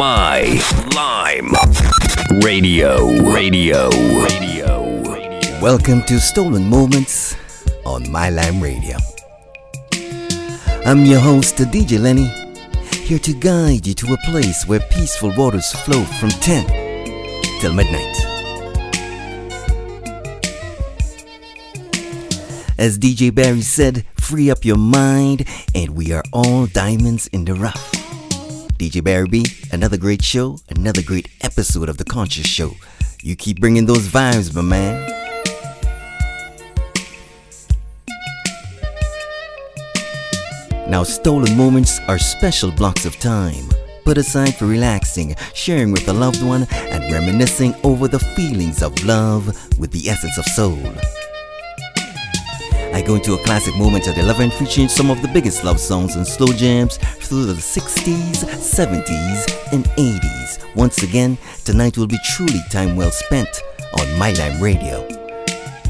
My Lime Radio. Radio. Radio. Welcome to Stolen Moments on My Lime Radio. I'm your host, DJ Lenny, here to guide you to a place where peaceful waters flow from 10 till midnight. As DJ Barry said, free up your mind, and we are all diamonds in the rough. DJ Barry B, another great show, another great episode of The Conscious Show. You keep bringing those vibes, my man. Now, stolen moments are special blocks of time put aside for relaxing, sharing with a loved one, and reminiscing over the feelings of love with the essence of soul. I go into a classic moment at 11 featuring some of the biggest love songs and slow jams through the 60s, 70s, and 80s. Once again, tonight will be truly time well spent on My Lime Radio.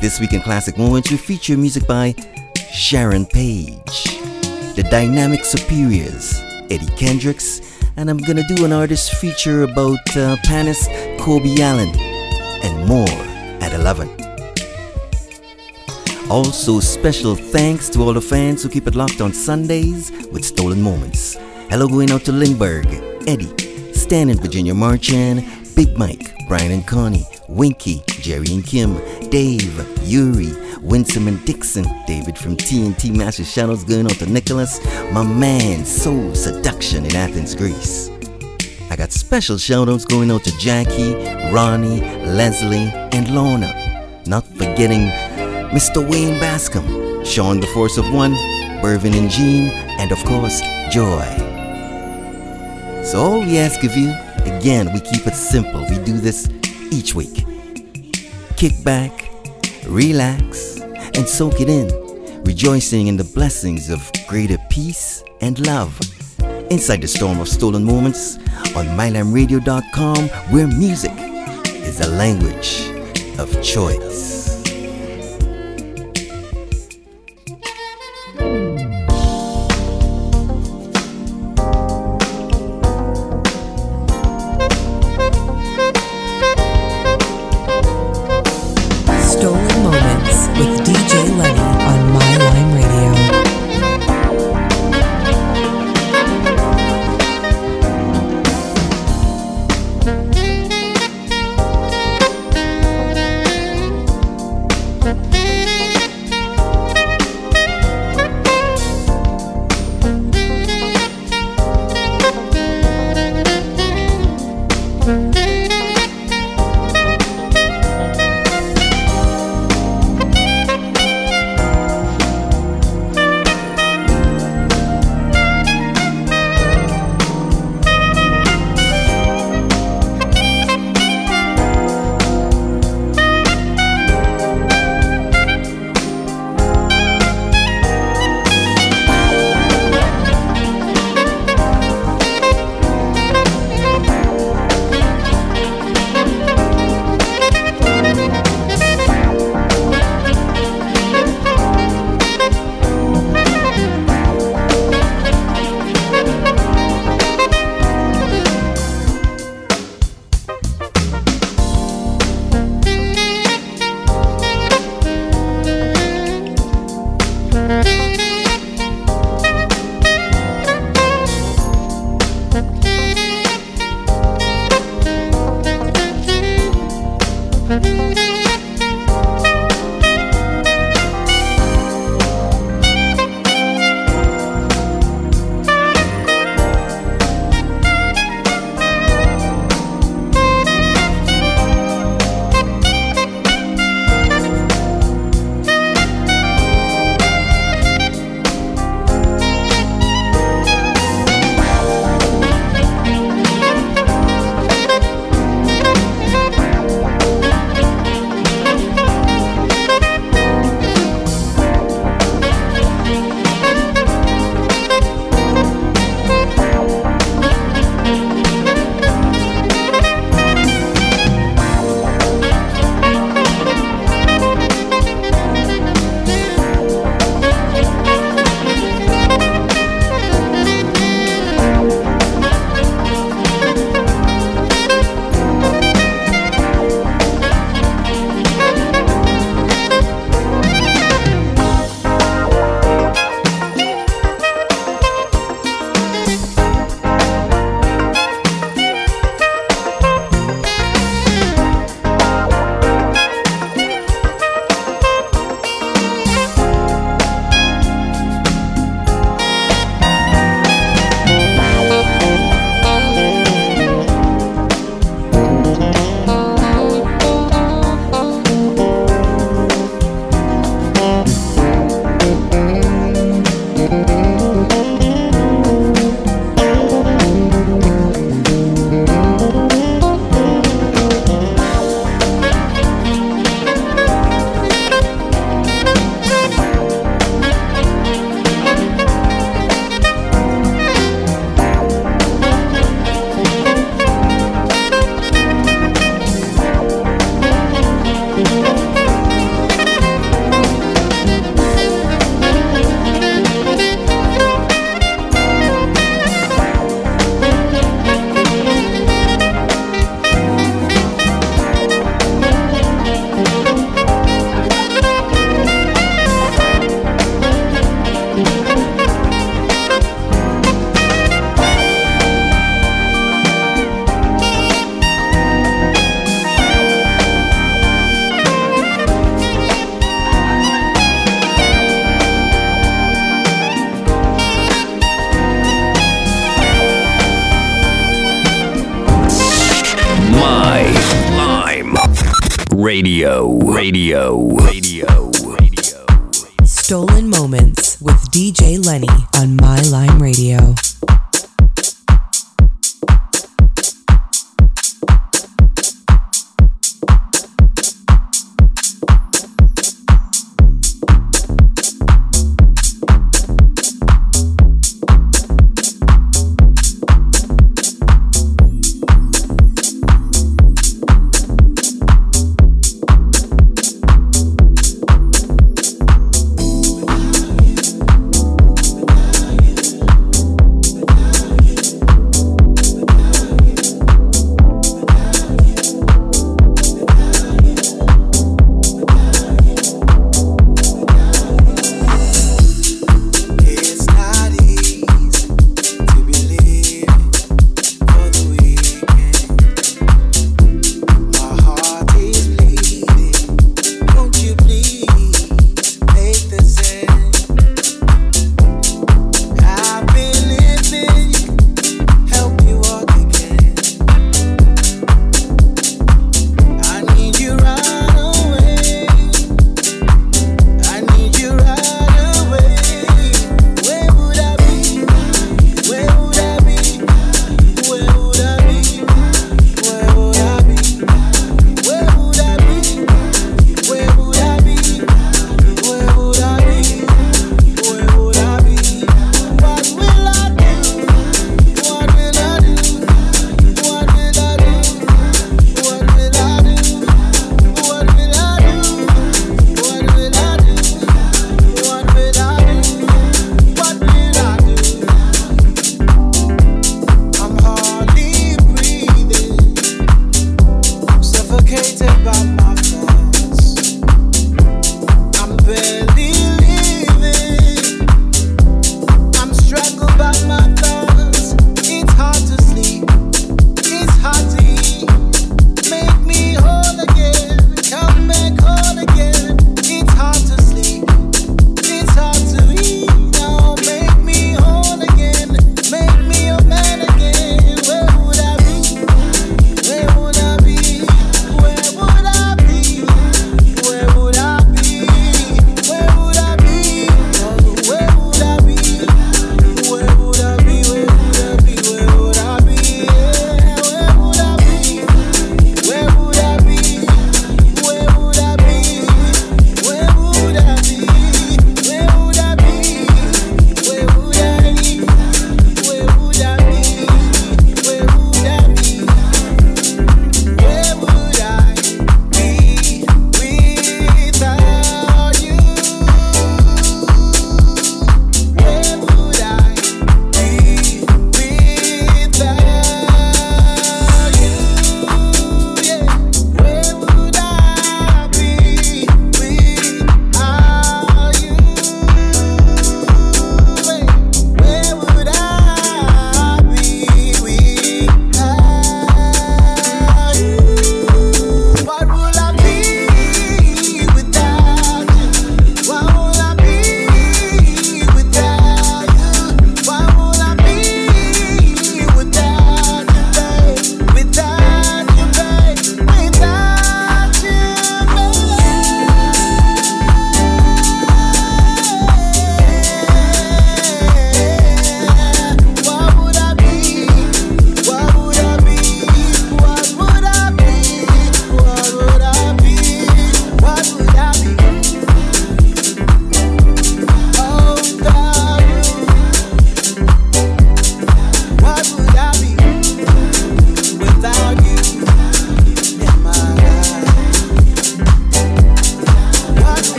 This week in Classic Moments, we feature music by Sharon Paige, The Dynamic Superiors, Eddie Kendricks, and I'm gonna do an artist feature about uh, Panis Kobie Alleyne, and more at 11. Also, special thanks to all the fans who keep it locked on Sundays with Stolen Moments. Hello going out to Lindbergh, Eddie, Stan and Virginia Marchand, Big Mike, Brian and Connie, Winky, Jerry and Kim, Dave, Yuri, Winsome and Dixon, David from TNT Master Shadows going out to Nicholas, my man Soul Seduction in Athens, Greece. I got special shoutouts going out to Jackie, Ronnie, Leslie, and Lorna. Not forgetting Mr. Wayne Bascom, Sean the Force of One, Mervin and Jean, and of course, Joy. So all we ask of you, again, we keep it simple. We do this each week. Kick back, relax, and soak it in, rejoicing in the blessings of greater peace and love. Inside the storm of stolen moments on mylimeradio.com, where music is a language of choice. Radio.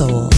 You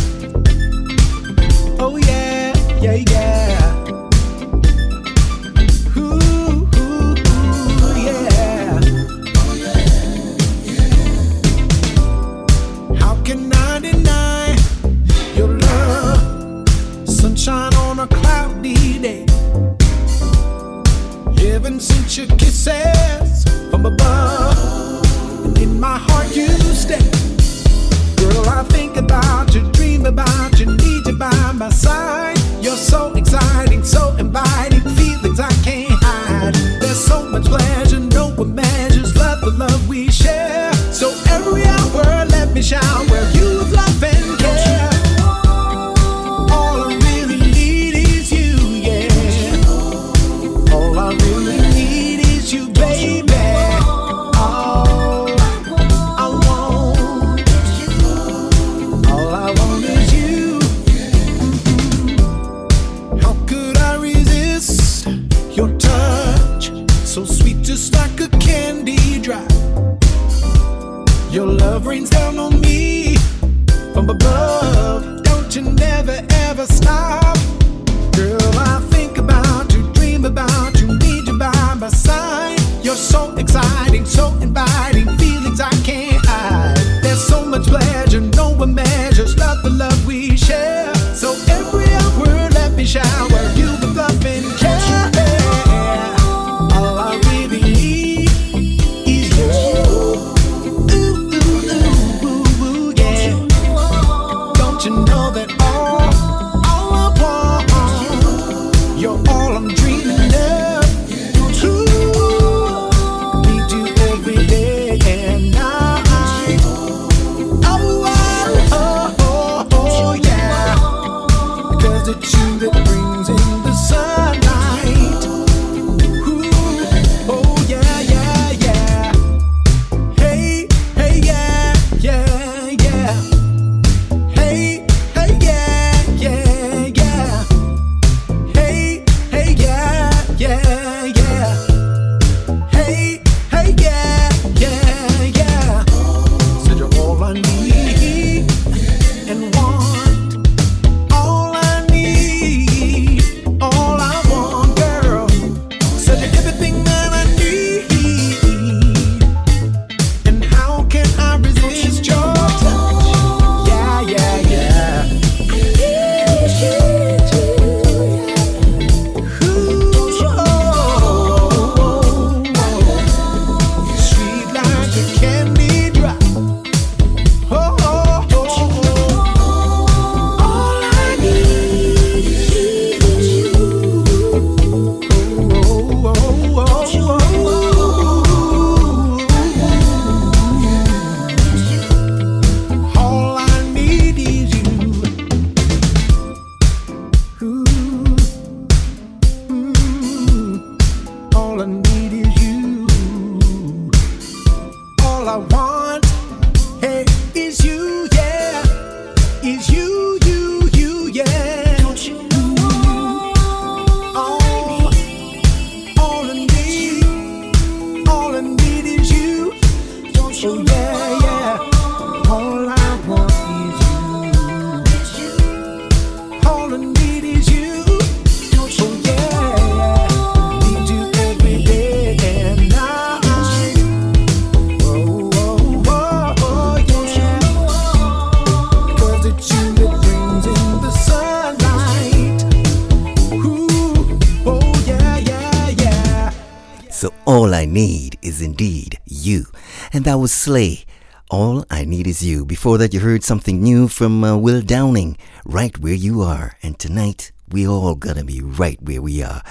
that was Slay. All I Need Is You. Before that, you heard something new from uh, Will Downing, Right Where You Are. And tonight, we all gonna be right where we are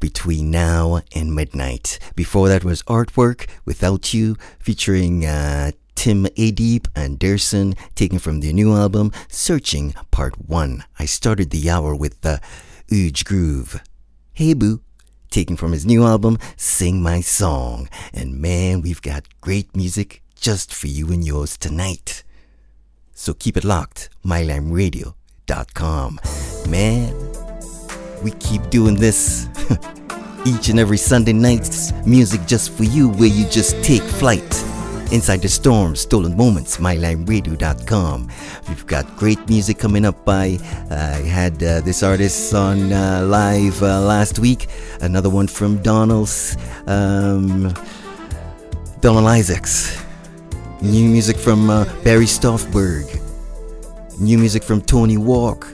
between now and midnight. Before that was Artwork Without You, featuring uh, Tim Adeep and Derson, taken from their new album, Searching Part 1. I started the hour with the Euge Groove. Hey Boo taken from his new album, Sing My Song. And man, we've got great music just for you and yours tonight. So keep it locked, mylimeradio.com. Man, we keep doing this each and every Sunday night's music just for you, where you just take flight Inside the Storm, Stolen Moments, MyLimeRadio.com. We've got great music coming up by, I had uh, this artist on uh, live uh, last week. Another one from Donnell's, um, Donnell Isaacs. New music from uh, Barry Stofberg. New music from Tony Walk.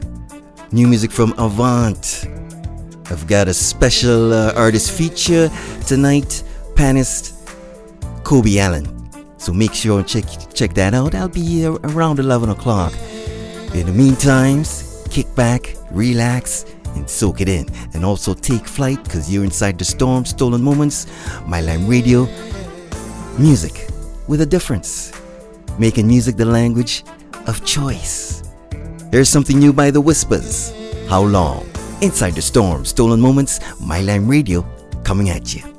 New music from Avant. I've got a special uh, artist feature tonight, panist Kobie Alleyne. So make sure and check check that out. I'll be here around 11 o'clock. In the meantime, kick back, relax, and soak it in. And also take flight because you're inside the storm. Stolen Moments, My Lime Radio, music with a difference. Making music the language of choice. Here's something new by The Whispers. How long? Inside the Storm, Stolen Moments, My Lime Radio, coming at you.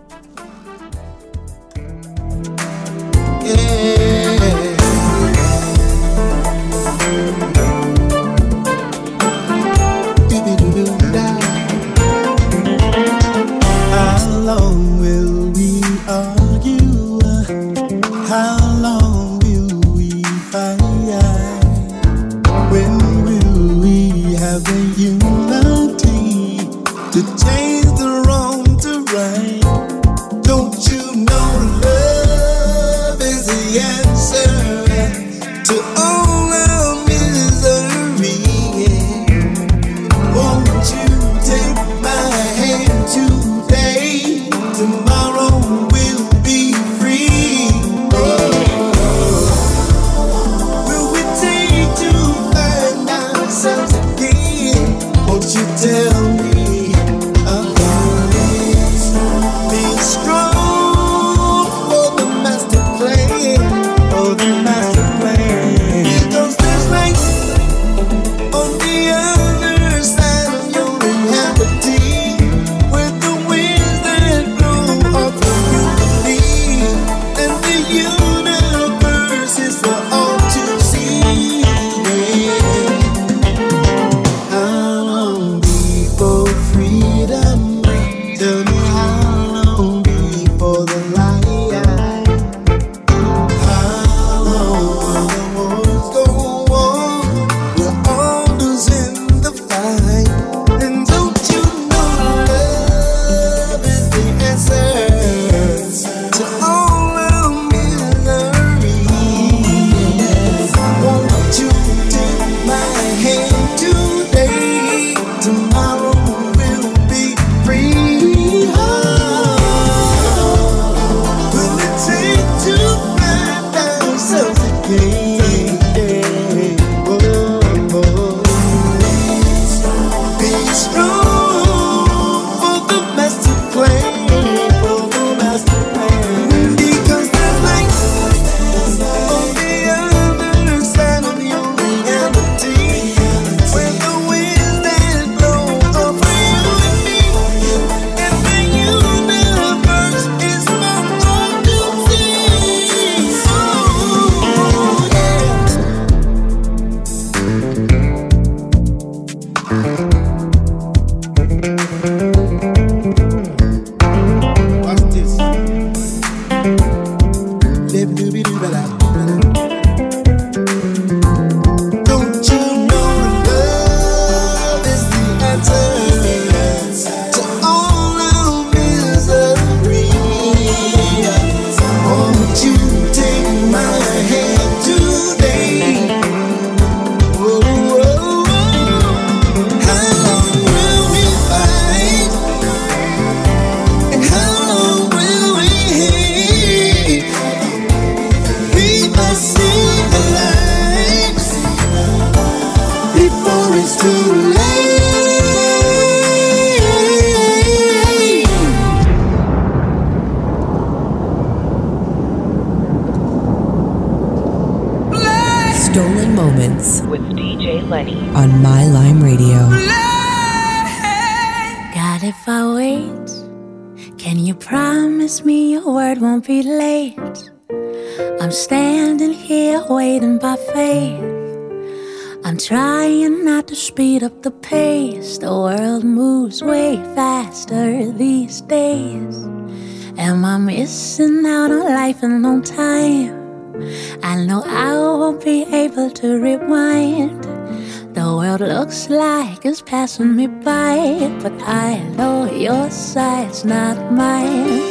Like it's passing me by, but I know your side's not mine.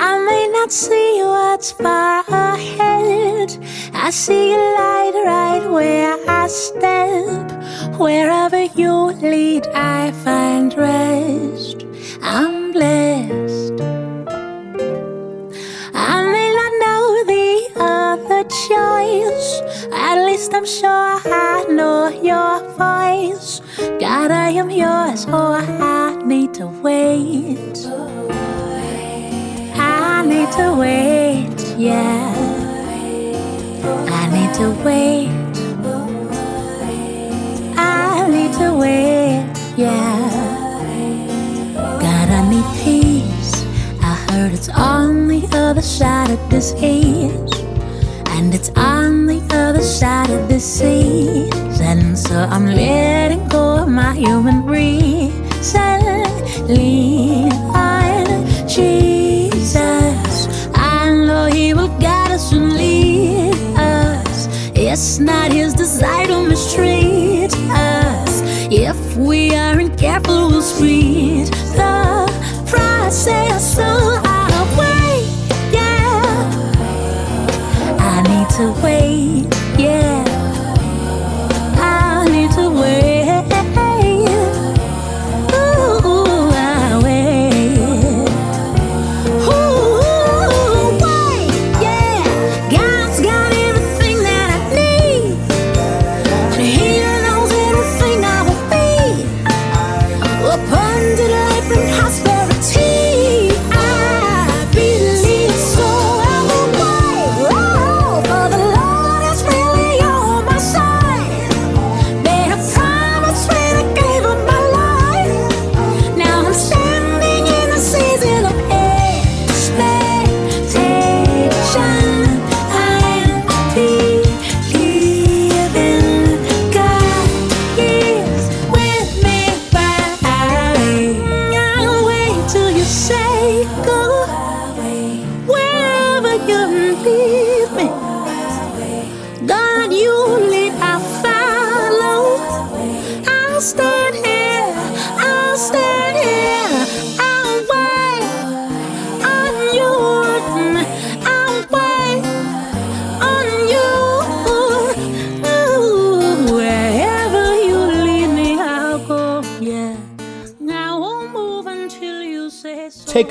I may not see what's far ahead. I see a light right where I step, where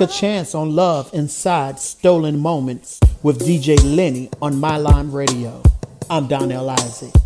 chance on love inside Stolen Moments with DJ Lenny on My Lime Radio. I'm Donnell Isaac.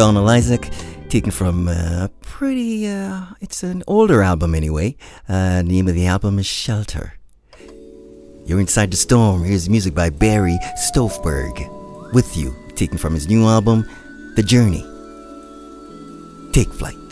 Donnell Isaac, taken from a uh, pretty, uh, it's an older album anyway. Uh, name of the album is Shelter. You're Inside the Storm. Here's music by Barry Stofberg. With You, taken from his new album, The Journey. Take Flight.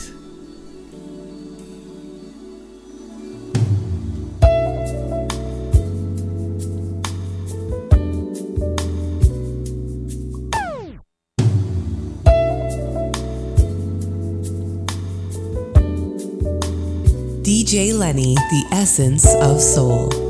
Lenny, the essence of soul.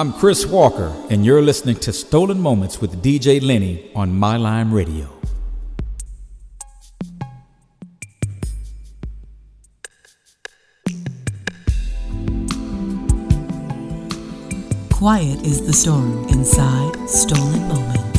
I'm Chris Walker, and you're listening to Stolen Moments with DJ Lenny on My Lime Radio. Quiet is the storm inside Stolen Moments.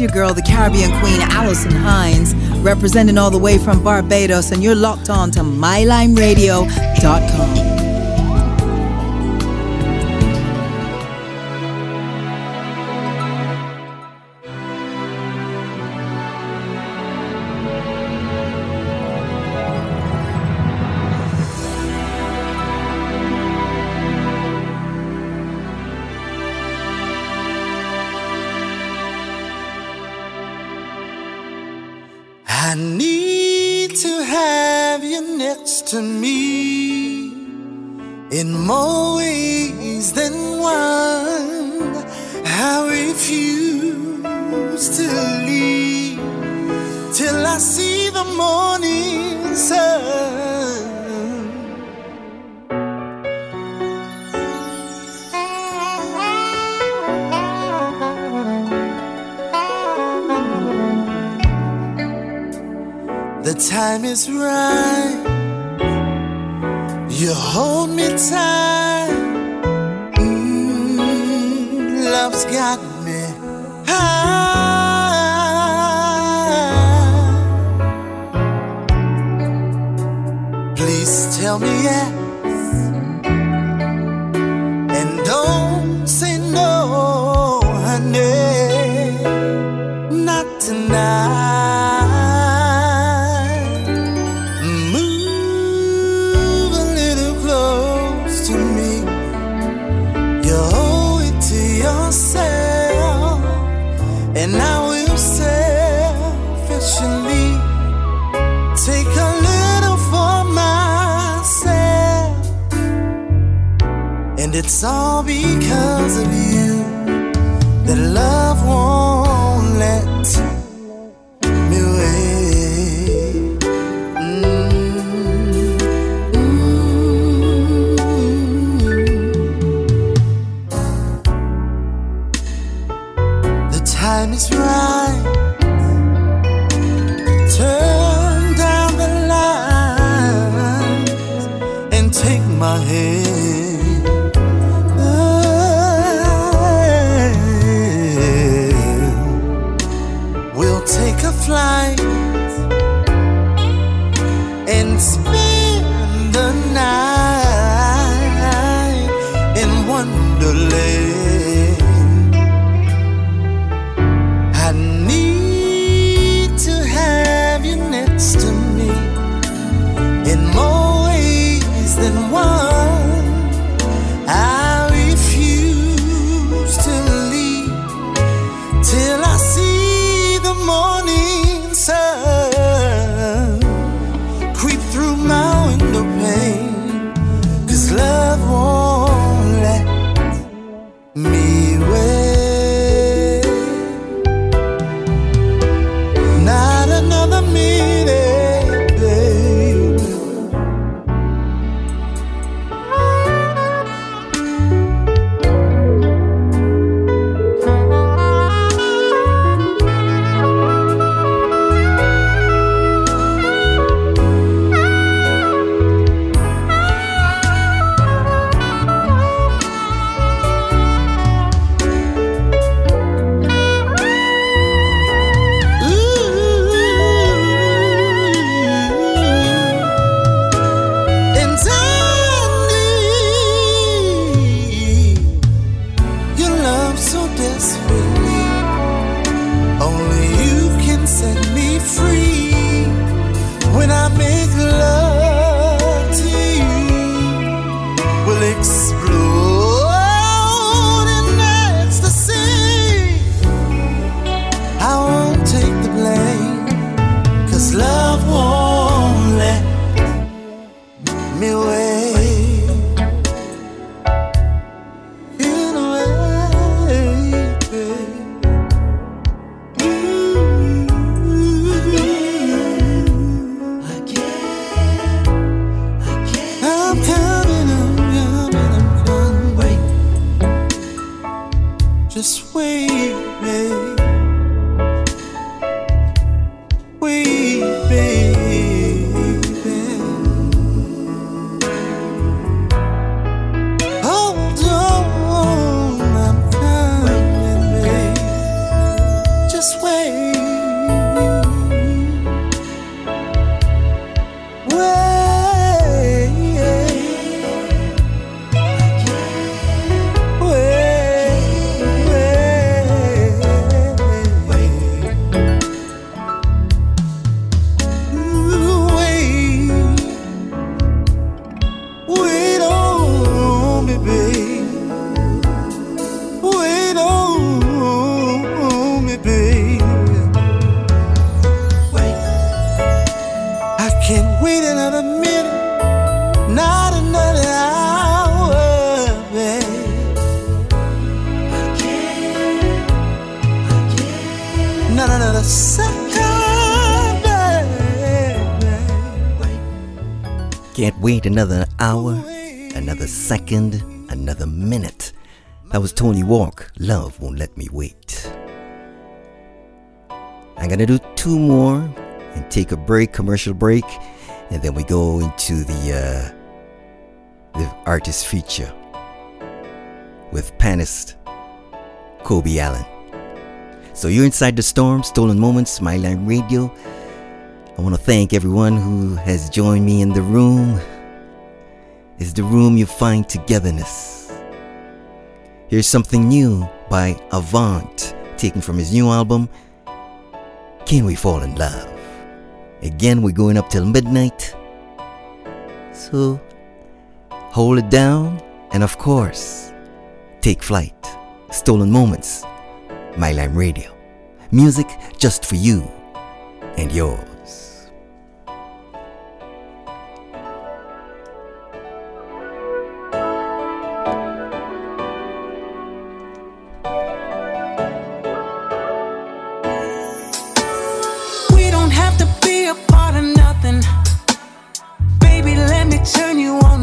your girl, the Caribbean Queen, Alison Hinds, representing all the way from Barbados, and you're locked on to MyLimeRadio.com. It's all because of you that love won't. Wait another hour, another second, another minute. That was Tony Walk. Love won't let me wait. I'm gonna do two more and take a break, commercial break, and then we go into the uh, the artist feature with Panist Kobie Alleyne. So you're inside the storm, stolen moments, My Lime Radio. I want to thank everyone who has joined me in the room. It's the room you find togetherness. Here's something new by Avant, taken from his new album, Can We Fall in Love? Again, we're going up till midnight. So hold it down, and of course, take flight. Stolen Moments, My Lime Radio. Music just for you and yours.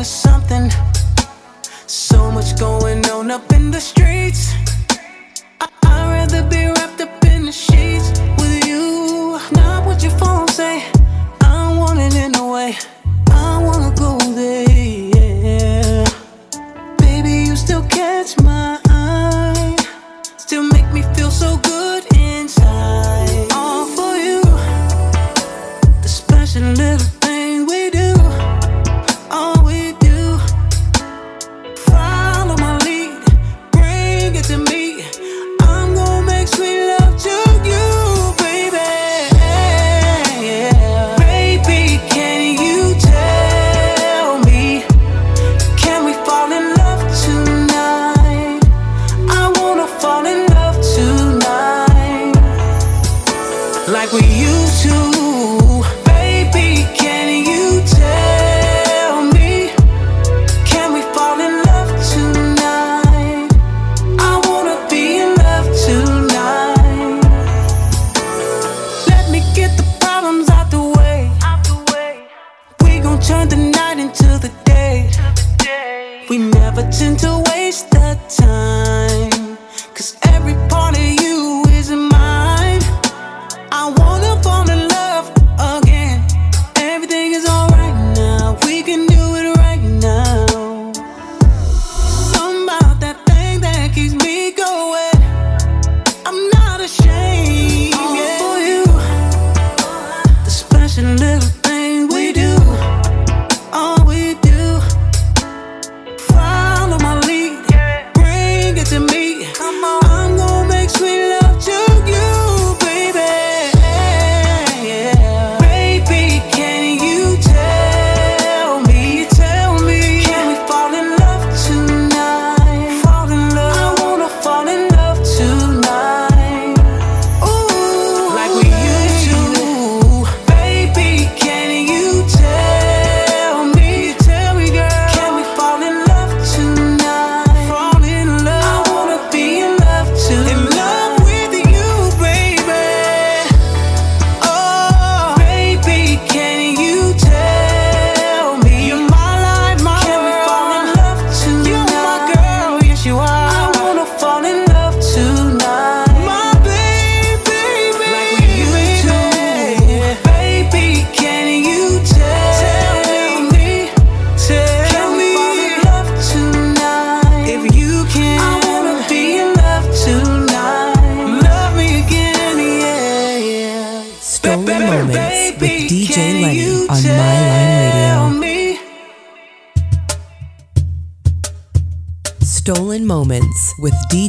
something. So much going on up in the streets. I- would rather be wrapped up in the sheets with you. Not what your phone say. I don't want it in a way. I wanna go there. Yeah. Baby, you still catch my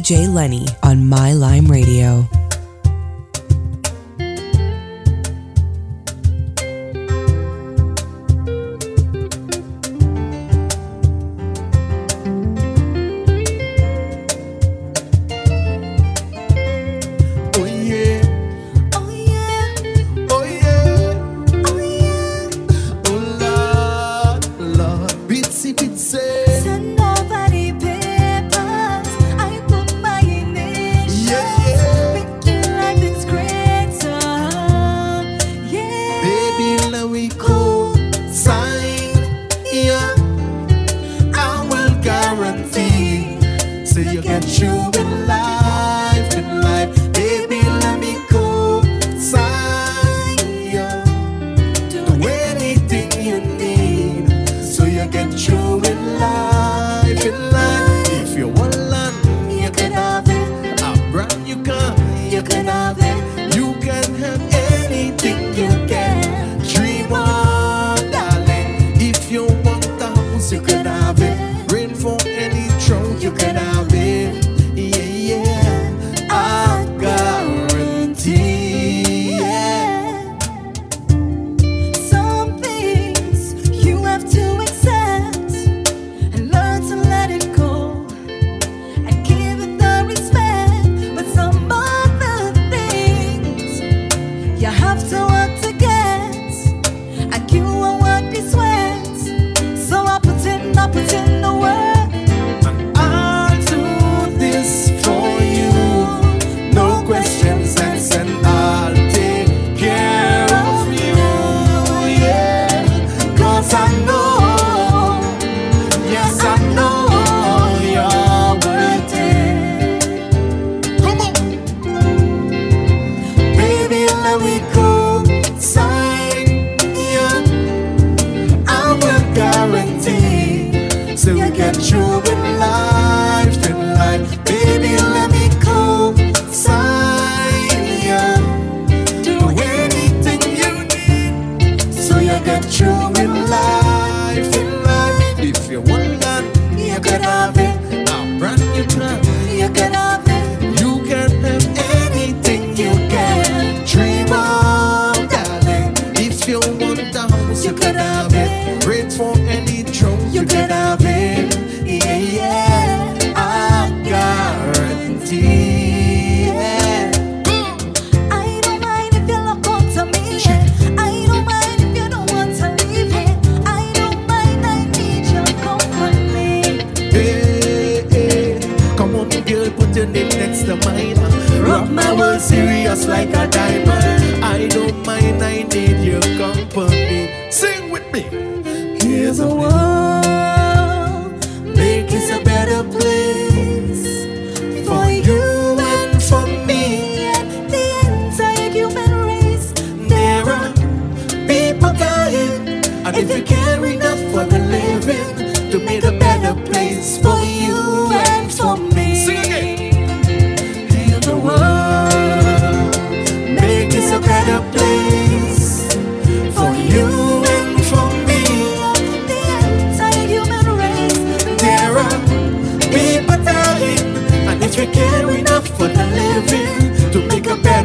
Jay Lenny on My Lime Radio. unit next to mine. Rock my world serious like a diamond. I don't mind, I need your company. Sing with me. Here's a one.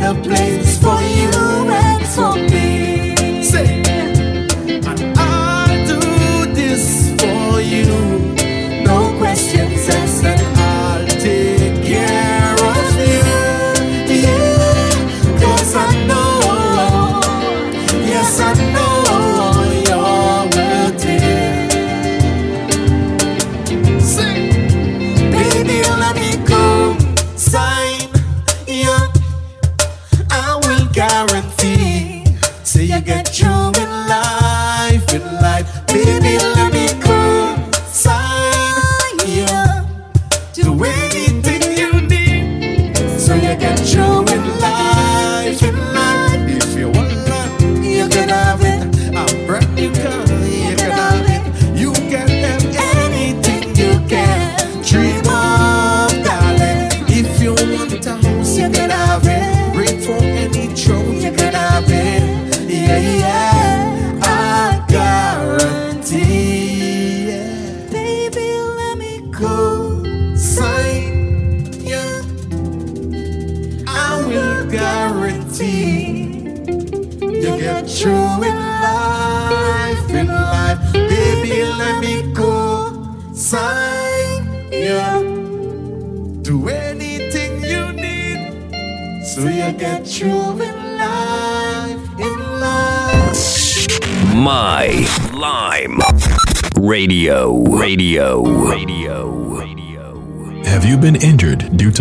a place.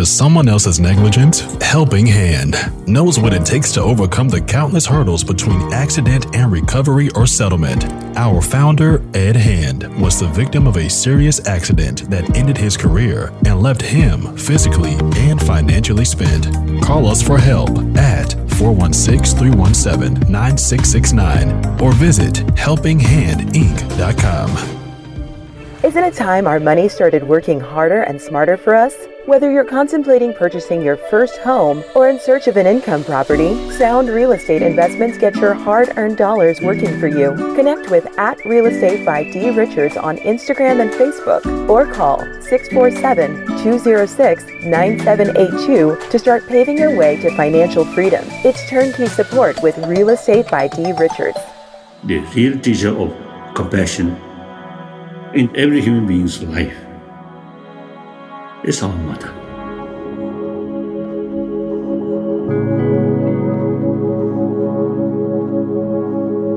To someone else's negligent, Helping Hand knows what it takes to overcome the countless hurdles between accident and recovery or settlement. Our founder, Ed Hand, was the victim of a serious accident that ended his career and left him physically and financially spent. Call us for help at 416 317 9669 or visit helpinghandinc.com. Isn't it time our money started working harder and smarter for us? Whether you're contemplating purchasing your first home or in search of an income property, Sound Real Estate Investments get your hard earned dollars working for you. Connect with at Real Estate by D. Richards on Instagram and Facebook or call 647 206 9782 to start paving your way to financial freedom. It's turnkey support with Real Estate by D. Richards. the real teacher of compassion in every human being's life is our mother.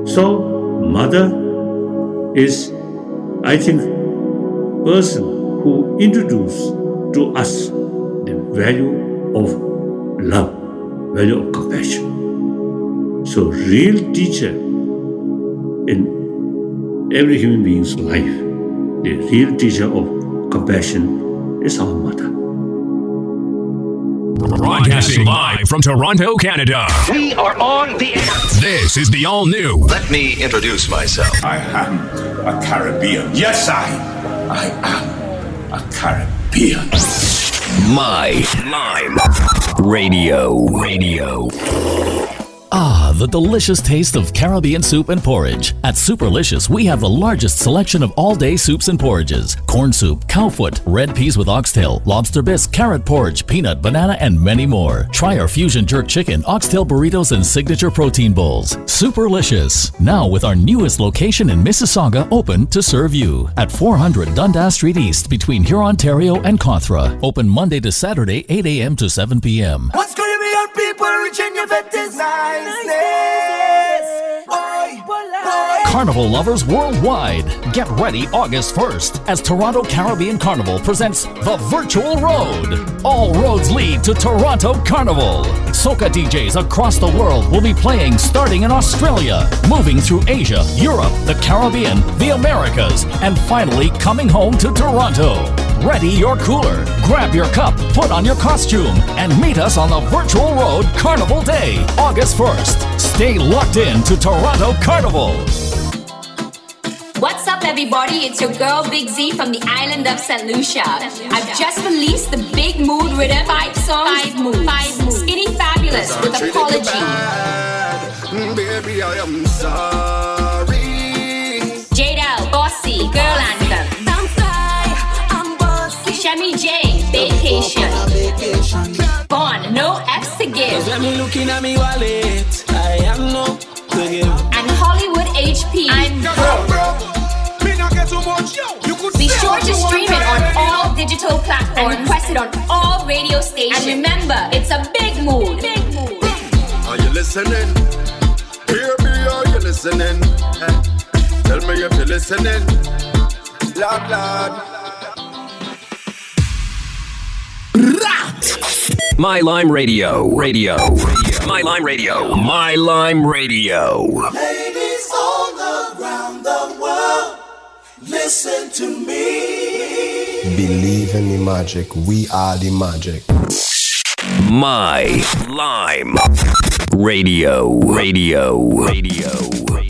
So, mother is, I think, person who introduced to us the value of love, value of compassion. So, real teacher in every human being's life, the real teacher of compassion is our mother. Broadcasting live from Toronto, Canada. We are on the air. This is the all new. Let me introduce myself. I am a Caribbean. Yes, I. I am a Caribbean. My Lime Radio. Radio. Ah, the delicious taste of Caribbean soup and porridge. At Superlicious, we have the largest selection of all day soups and porridges corn soup, cowfoot, red peas with oxtail, lobster bisque, carrot porridge, peanut, banana, and many more. Try our fusion jerk chicken, oxtail burritos, and signature protein bowls. Superlicious. Now with our newest location in Mississauga open to serve you at 400 Dundas Street East between Hurontario, and Cawthra. Open Monday to Saturday, 8 a.m. to 7 p.m. What's Caribbean people reaching your fifties niceness? Eh? Oi, boy. Carnival lovers worldwide, get ready August 1st as Toronto Caribbean Carnival presents The Virtual Road. All roads lead to Toronto Carnival. Soca DJs across the world will be playing starting in Australia, moving through Asia, Europe, the Caribbean, the Americas, and finally coming home to Toronto. Ready your cooler, grab your cup, put on your costume, and meet us on the Virtual Road Carnival Day, August 1st. Stay locked in to Toronto Carnival. What's up, everybody? It's your girl Big Z from the island of St. Lucia. I've just released the Big Mood Rhythm five songs, five moves, five moves. Skinny Fabulous with Apology. Baby, I am sorry. Jadel, Bossy, Girl Anthem. J, Vacation. Gone, no F's to give. Let me looking at me wallet. I am no to give. And Hollywood HP. I'm broke. Be sure to stream it on all digital platforms and request it on all radio stations. And remember, it's a big mood. Big mood. Are you listening? Baby, are you listening? Tell me if you're listening. Lord, Lord. My Lime Radio. Radio. My Lime Radio. My Lime Radio. Ladies all around the world, listen to me. Believe in the magic. We are the magic. My Lime Radio. Radio. Radio. That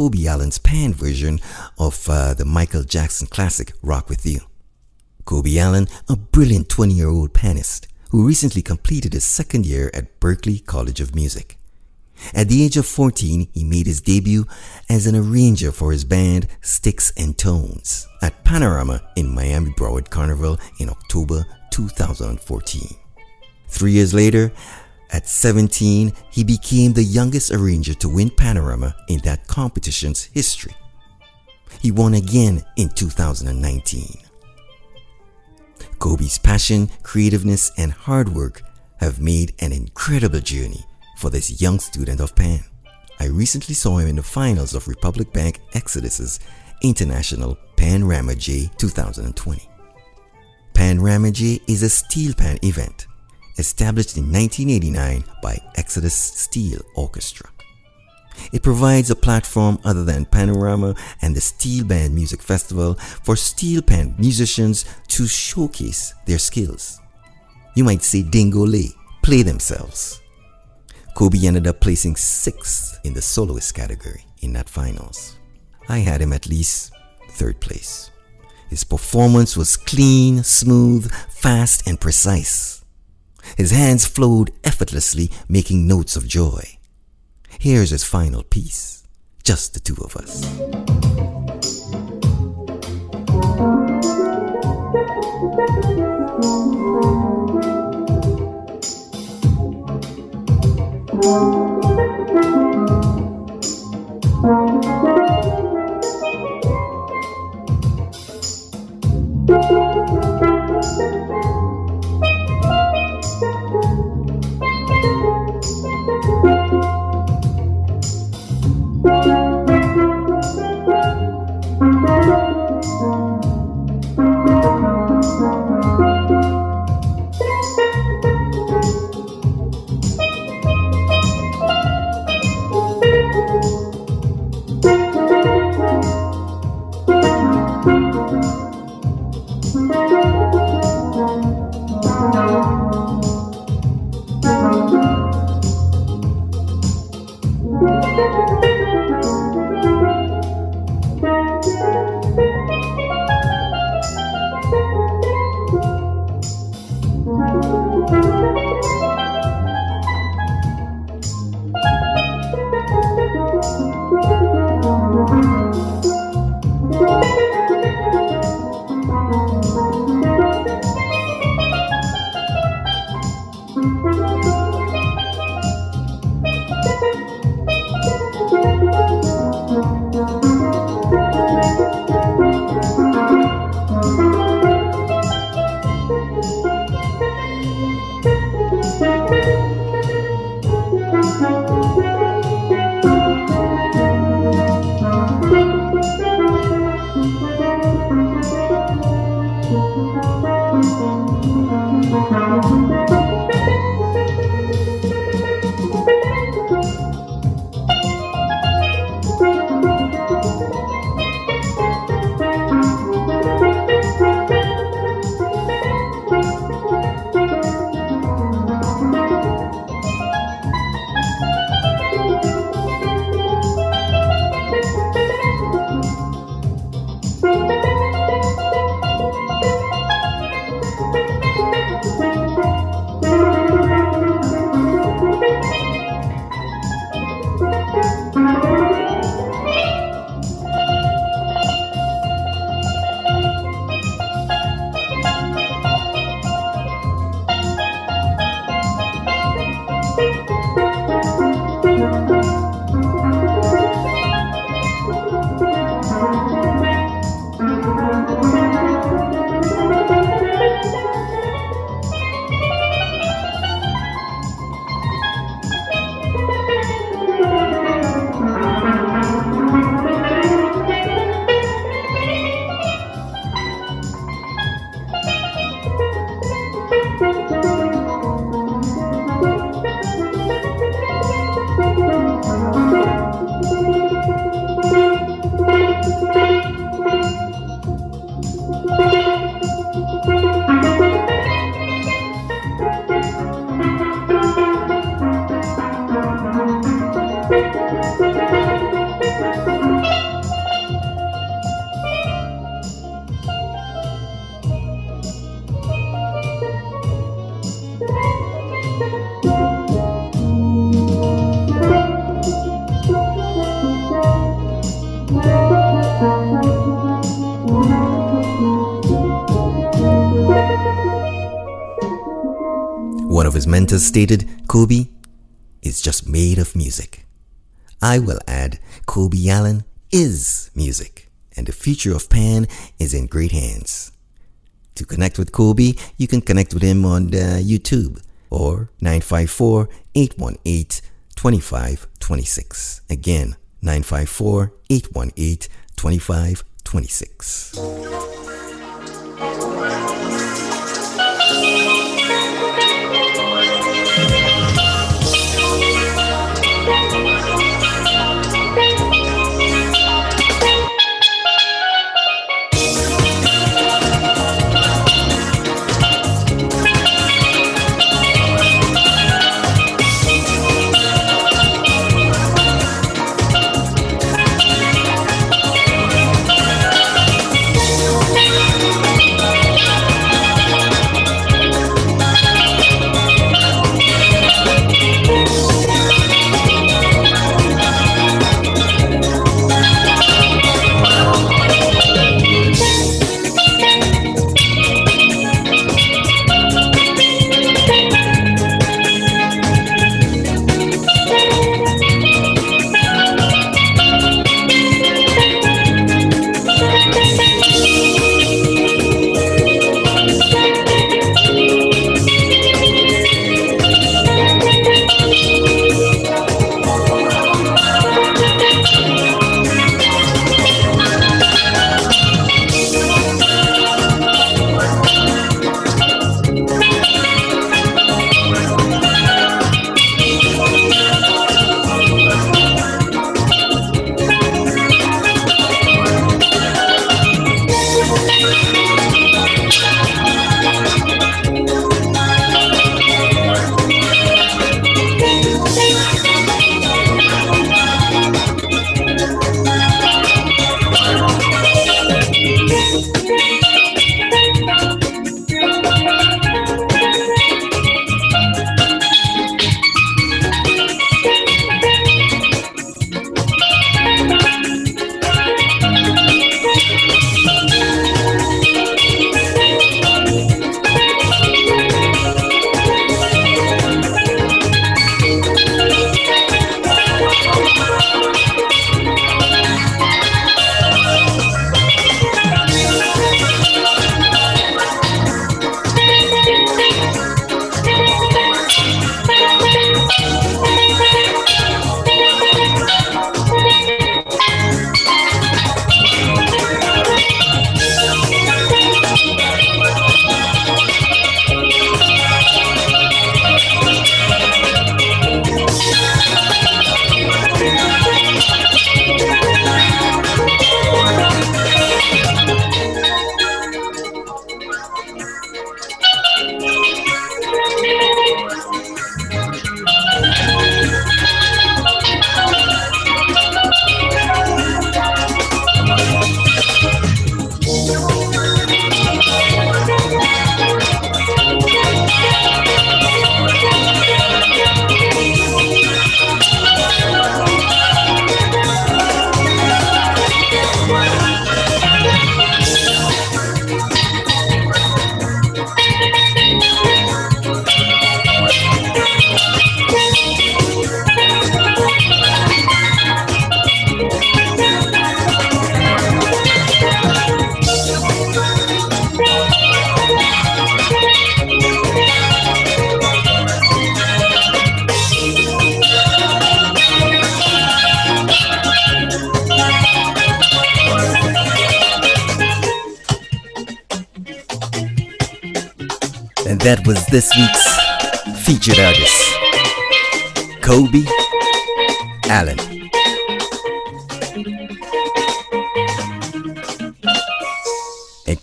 Kobie Alleyne's pan version of uh, the Michael Jackson classic Rock With You. Kobie Alleyne, a brilliant 20 year old pianist who recently completed his second year at Berklee College of Music. At the age of 14, he made his debut as an arranger for his band Sticks and Tones at Panorama in Miami Broward Carnival in October 2014. Three years later, at 17, he became the youngest arranger to win Panorama in that competition's history. He won again in 2019. Kobie's passion, creativeness, and hard work have made an incredible journey for this young student of Pan. I recently saw him in the finals of Republic Bank Exodus's International Pan Ramajay 2020. Pan Ramajay is a steel pan event established in 1989 by Exodus Steel Orchestra. It provides a platform other than Panorama and the Steel Band Music Festival for steel pan musicians to showcase their skills. You might say Dingole, play themselves. Kobie ended up placing sixth in the soloist category in that finals. I had him at least third place. His performance was clean, smooth, fast, and precise. His hands flowed effortlessly, making notes of joy. Here's his final piece, just the two of us. Of stated, Kobie is just made of music. I will add, Kobie Alleyne is music, and the future of Pan is in great hands. To connect with Kobie, you can connect with him on uh, YouTube or 954 818 2526. Again, 954 818 2526.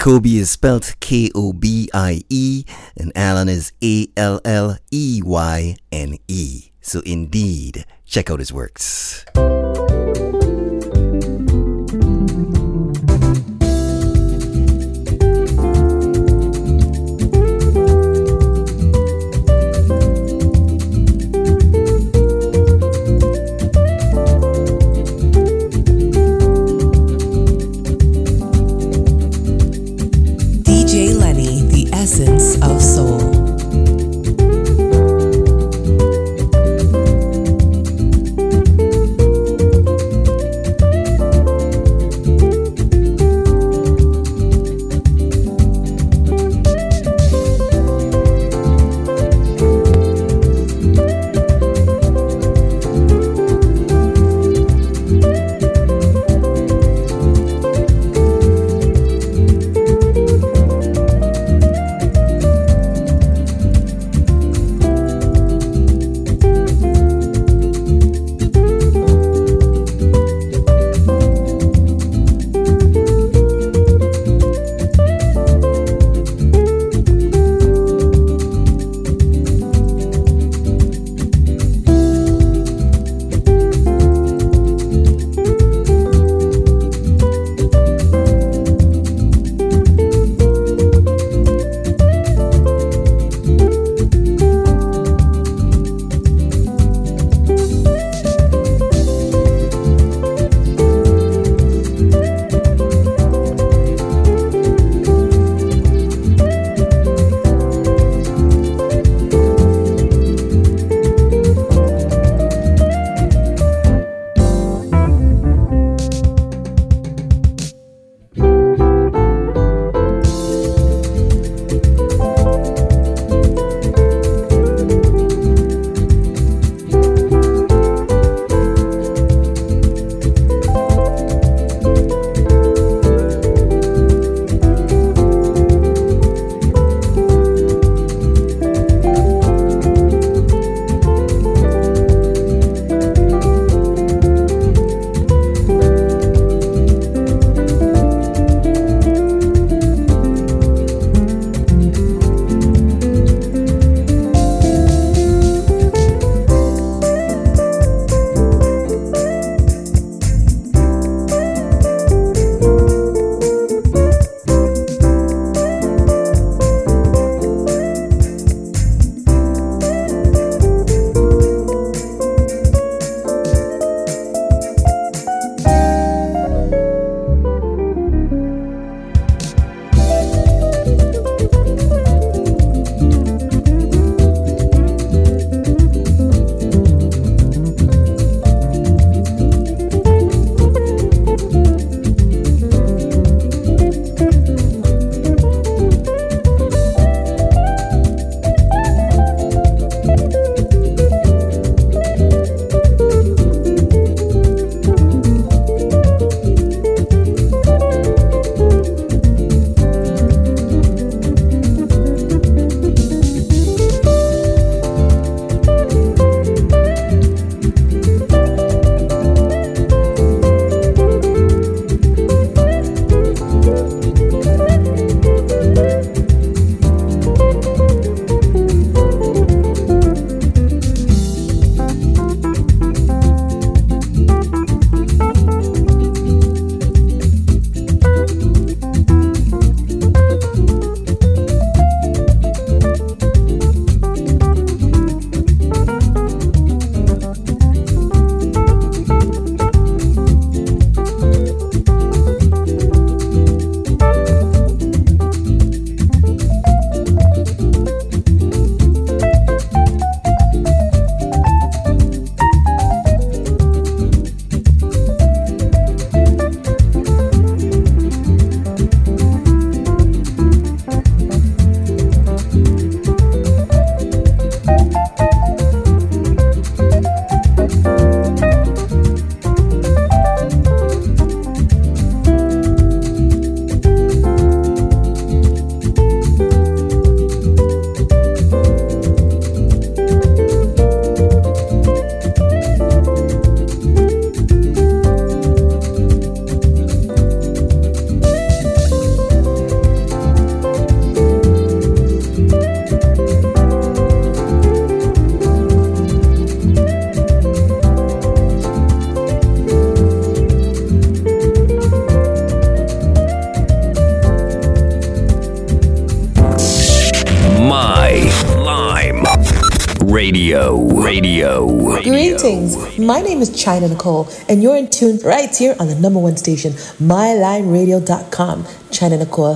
Kobie is spelled K O B I E, and Alleyne is A L L E Y N E. So, indeed, check out his works. Radio. Greetings. My name is China Nicole, and you're in tune right here on the number one station, MyLimeRadio.com. China Nicole.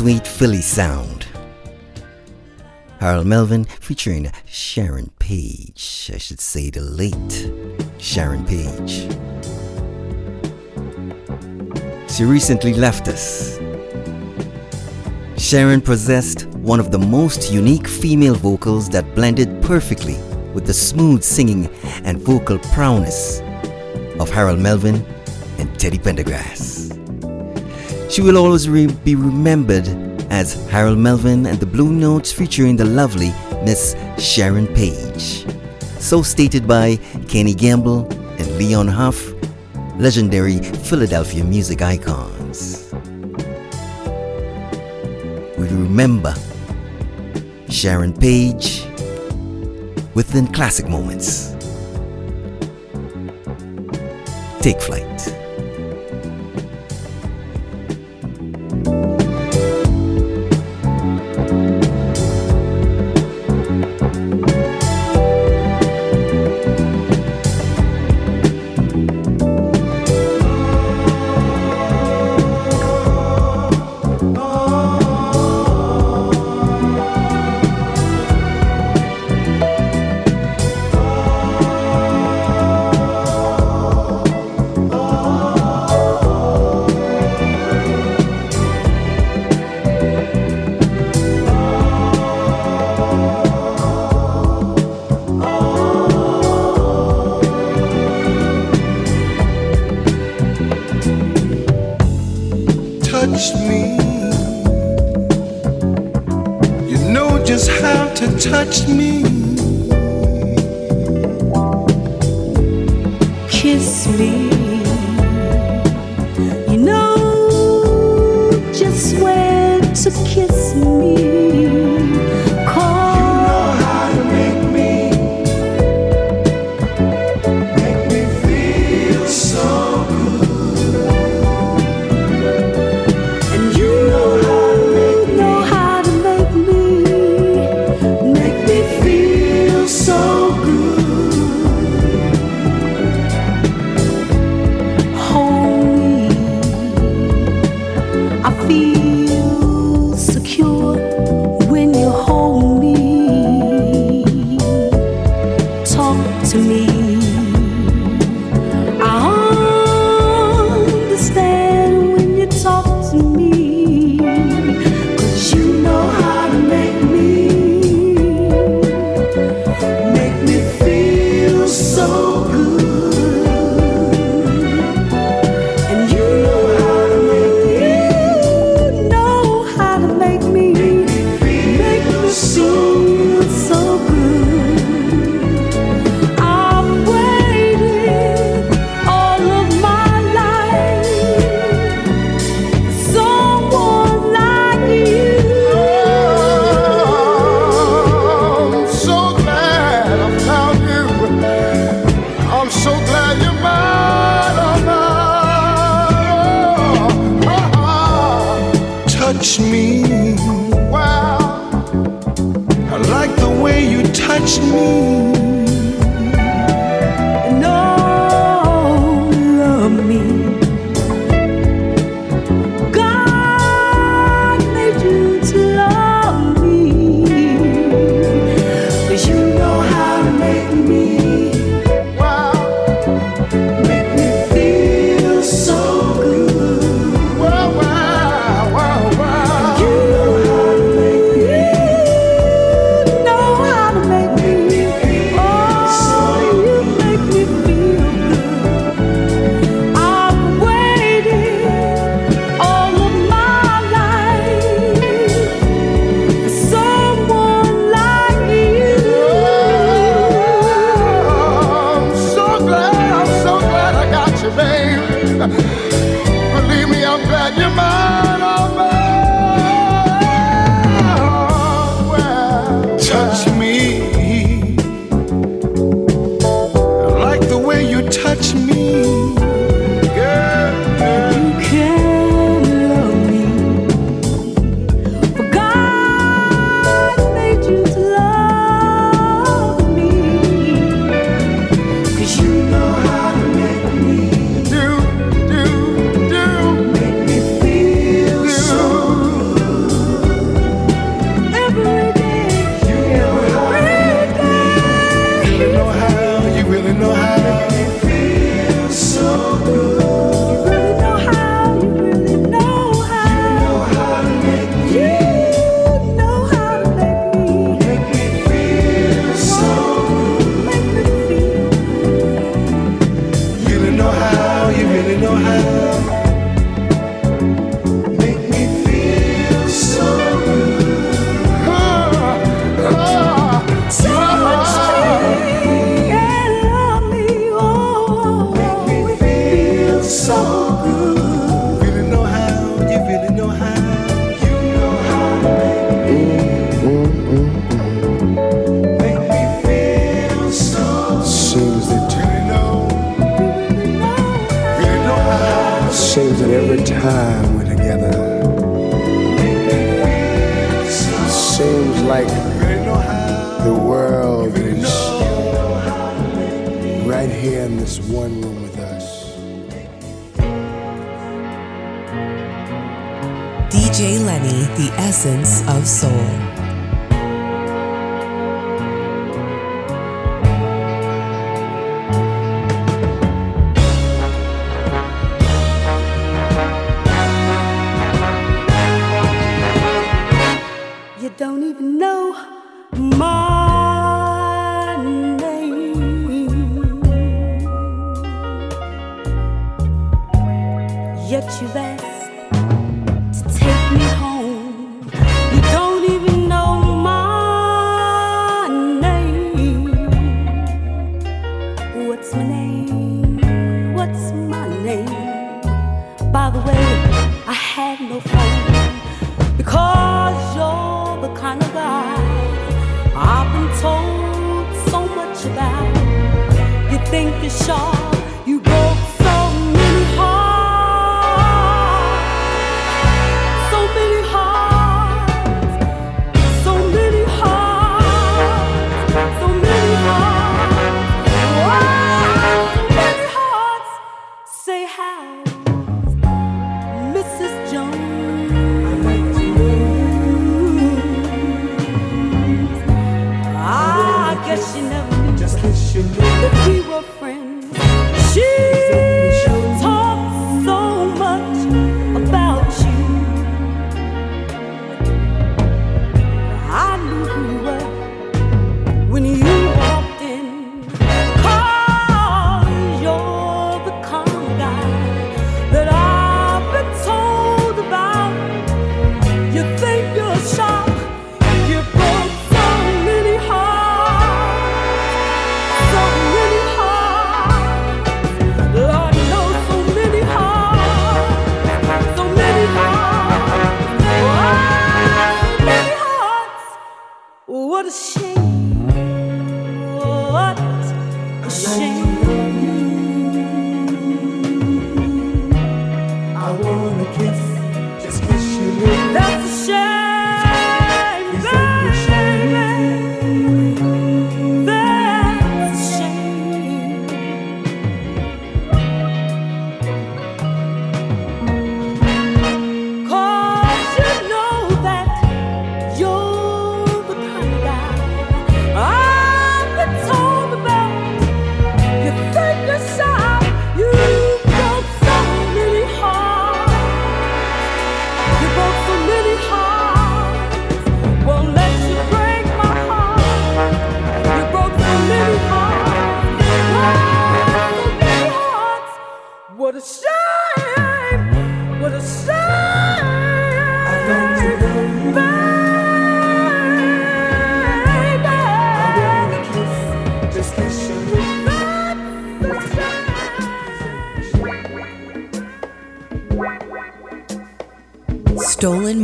Sweet Philly sound. Harold Melvin featuring Sharon Paige. I should say the late Sharon Paige. She recently left us. Sharon possessed one of the most unique female vocals that blended perfectly with the smooth singing and vocal prowess of Harold Melvin and Teddy Pendergrass. She will always re- be remembered as Harold Melvin and the Blue Notes featuring the lovely Miss Sharon Paige. So stated by Kenny Gamble and Leon Huff, legendary Philadelphia music icons. We remember Sharon Paige within classic moments. Take flight. Touch me.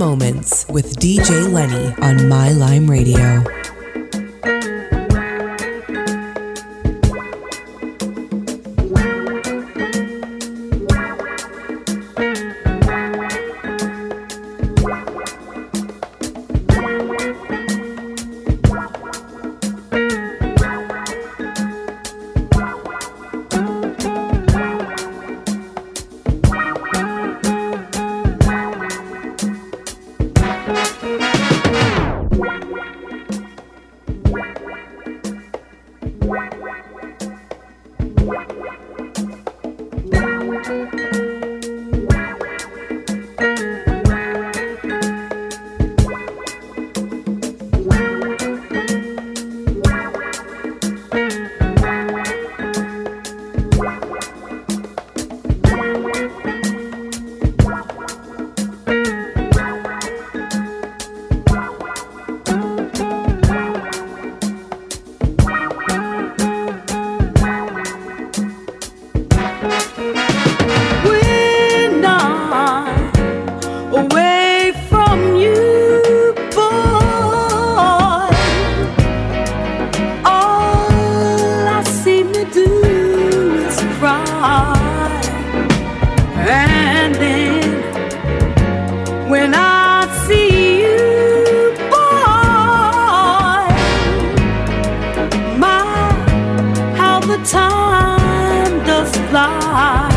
Moments with DJ Lenny on My Lime Radio. butterfly.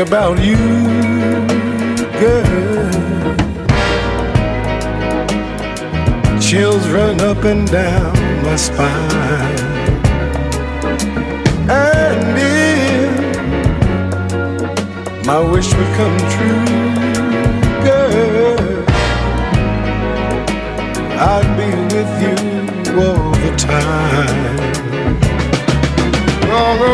About you, girl. Chills run up and down my spine. And if my wish would come true, girl, I'd be with you all the time. On the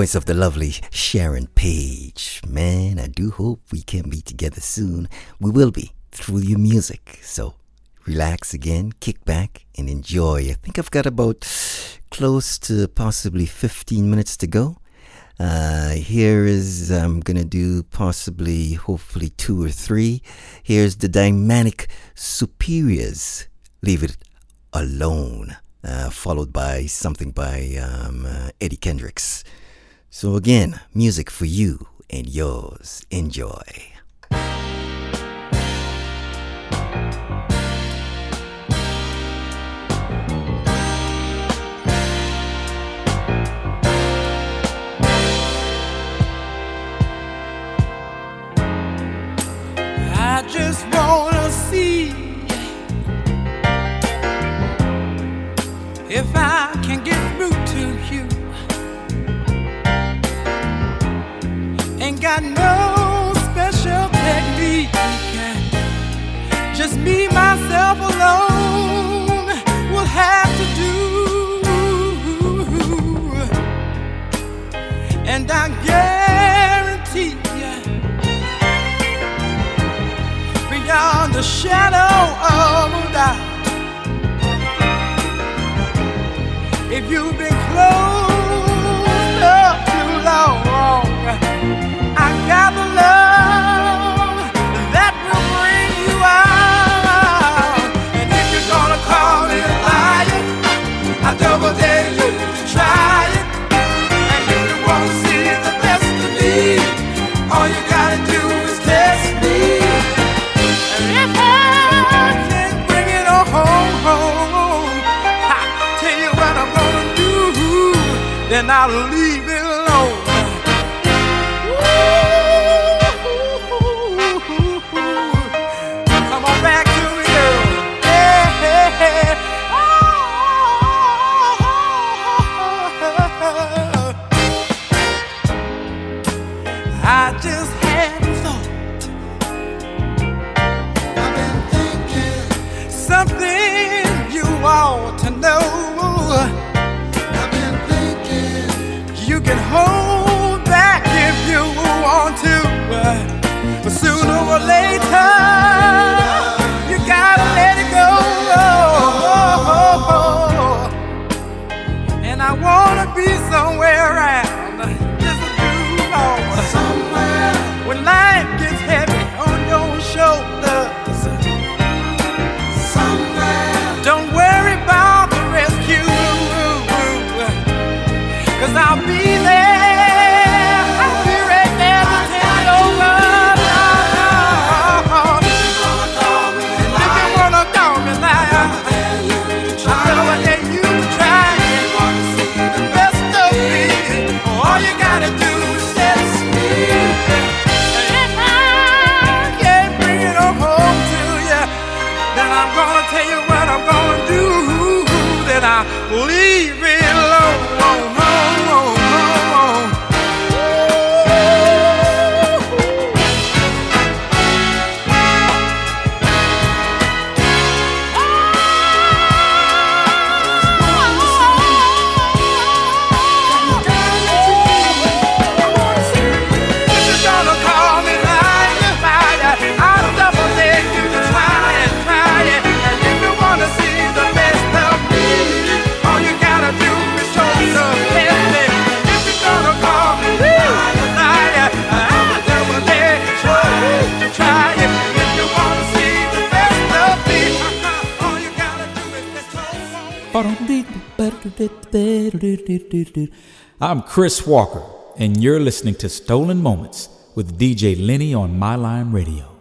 voice of the lovely Sharon Paige. Man, I do hope we can be together soon. We will be through your music. So relax again, kick back, and enjoy. I think I've got about close to possibly 15 minutes to go. Uh, here is, I'm gonna do possibly, hopefully, two or three. Here's the Dynamic Superiors. Leave it alone. Uh, followed by something by um, uh, Eddie Kendricks. So, again, music for you and yours. Enjoy. I just wanna see if I Ain't got no special technique. Just me, myself alone will have to do. And I guarantee you beyond the shadow of a doubt. If you've been closed then I'm Chris Walker, and you're listening to Stolen Moments with DJ Lenny on My Lime Radio.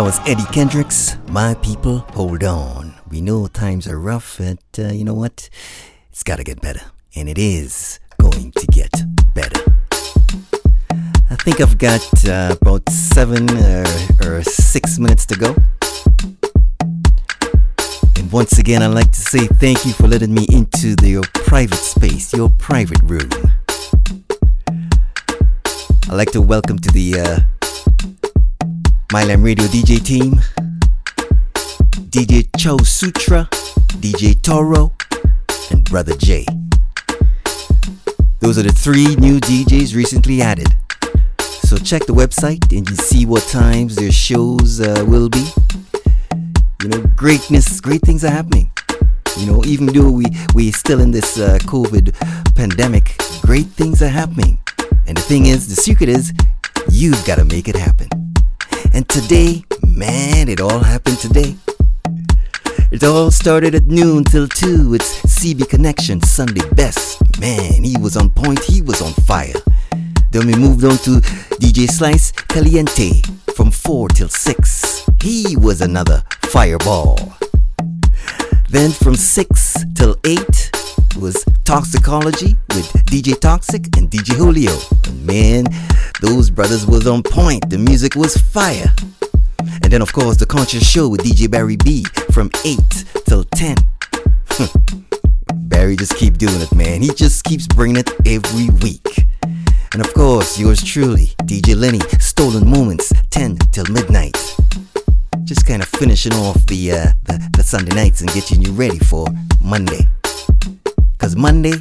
That was Eddie Kendricks. My people, hold on. We know times are rough, but uh, you know what? It's got to get better. And it is going to get better. I think I've got uh, about seven or, or six minutes to go. And once again, I'd like to say thank you for letting me into the, your private space, your private room. I'd like to welcome to the uh, My Lime Radio DJ team DJ Cho Sutra, DJ Toro, and Brother J. Those are the three new DJs recently added. So check the website and you see what times their shows uh, will be. You know, greatness, great things are happening. You know, even though we we still in this uh, COVID pandemic, great things are happening. And the thing is, the secret is, you've got to make it happen. And today, man, it all happened today. It all started at noon till 2. It's CB Connection, Sunday best. Man, he was on point, he was on fire. Then we moved on to DJ Slice Caliente from 4 till 6. He was another fireball. Then from 6 till 8 was Toxicology with DJ Toxic and DJ Julio. And man, those brothers was on point. The music was fire. And then of course the conscious show with DJ Barry B from 8 till 10. Barry just keep doing it, man. He just keeps bringing it every week. And of course, yours truly, DJ Lenny, Stolen Moments, 10 till midnight. Just kind of finishing off the, uh, the, the Sunday nights and getting you ready for Monday. Cause Monday,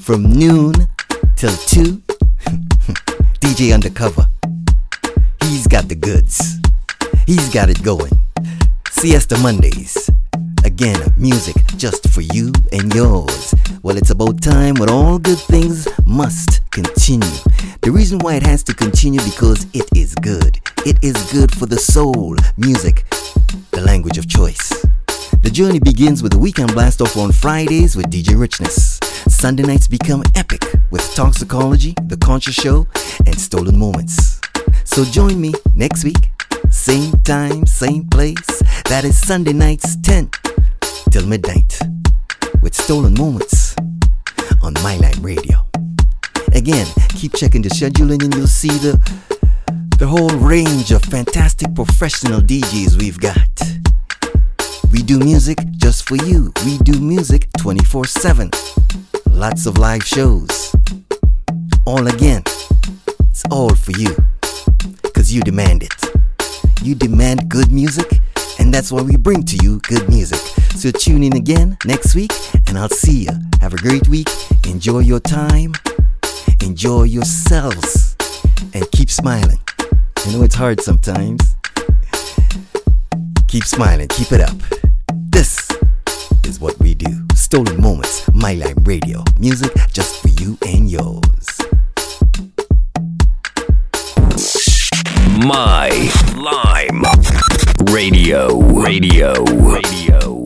from noon till 2, DJ Undercover. He's got the goods. He's got it going. Siesta Mondays. Again, music just for you and yours. Well, it's about time when all good things must continue. The reason why it has to continue because it is good. It is good for the soul. Music, the language of choice. The journey begins with a weekend blast off on Fridays with DJ Richness. Sunday nights become epic with Toxicology, The Conscious Show, and Stolen Moments. So join me next week, same time, same place. That is Sunday nights 10 till midnight with Stolen Moments on My Lime Radio. Again, keep checking the scheduling and you'll see the the whole range of fantastic professional DJs we've got. We do music just for you. We do music 24 7. Lots of live shows. All again. It's all for you. Because you demand it. You demand good music, and that's why we bring to you good music. So tune in again next week, and I'll see you. Have a great week. Enjoy your time. Enjoy yourselves. And keep smiling. I know it's hard sometimes. Keep smiling. Keep it up. Stolen Moments, My Lime Radio. Music just for you and yours. My Lime Radio. Radio. Radio.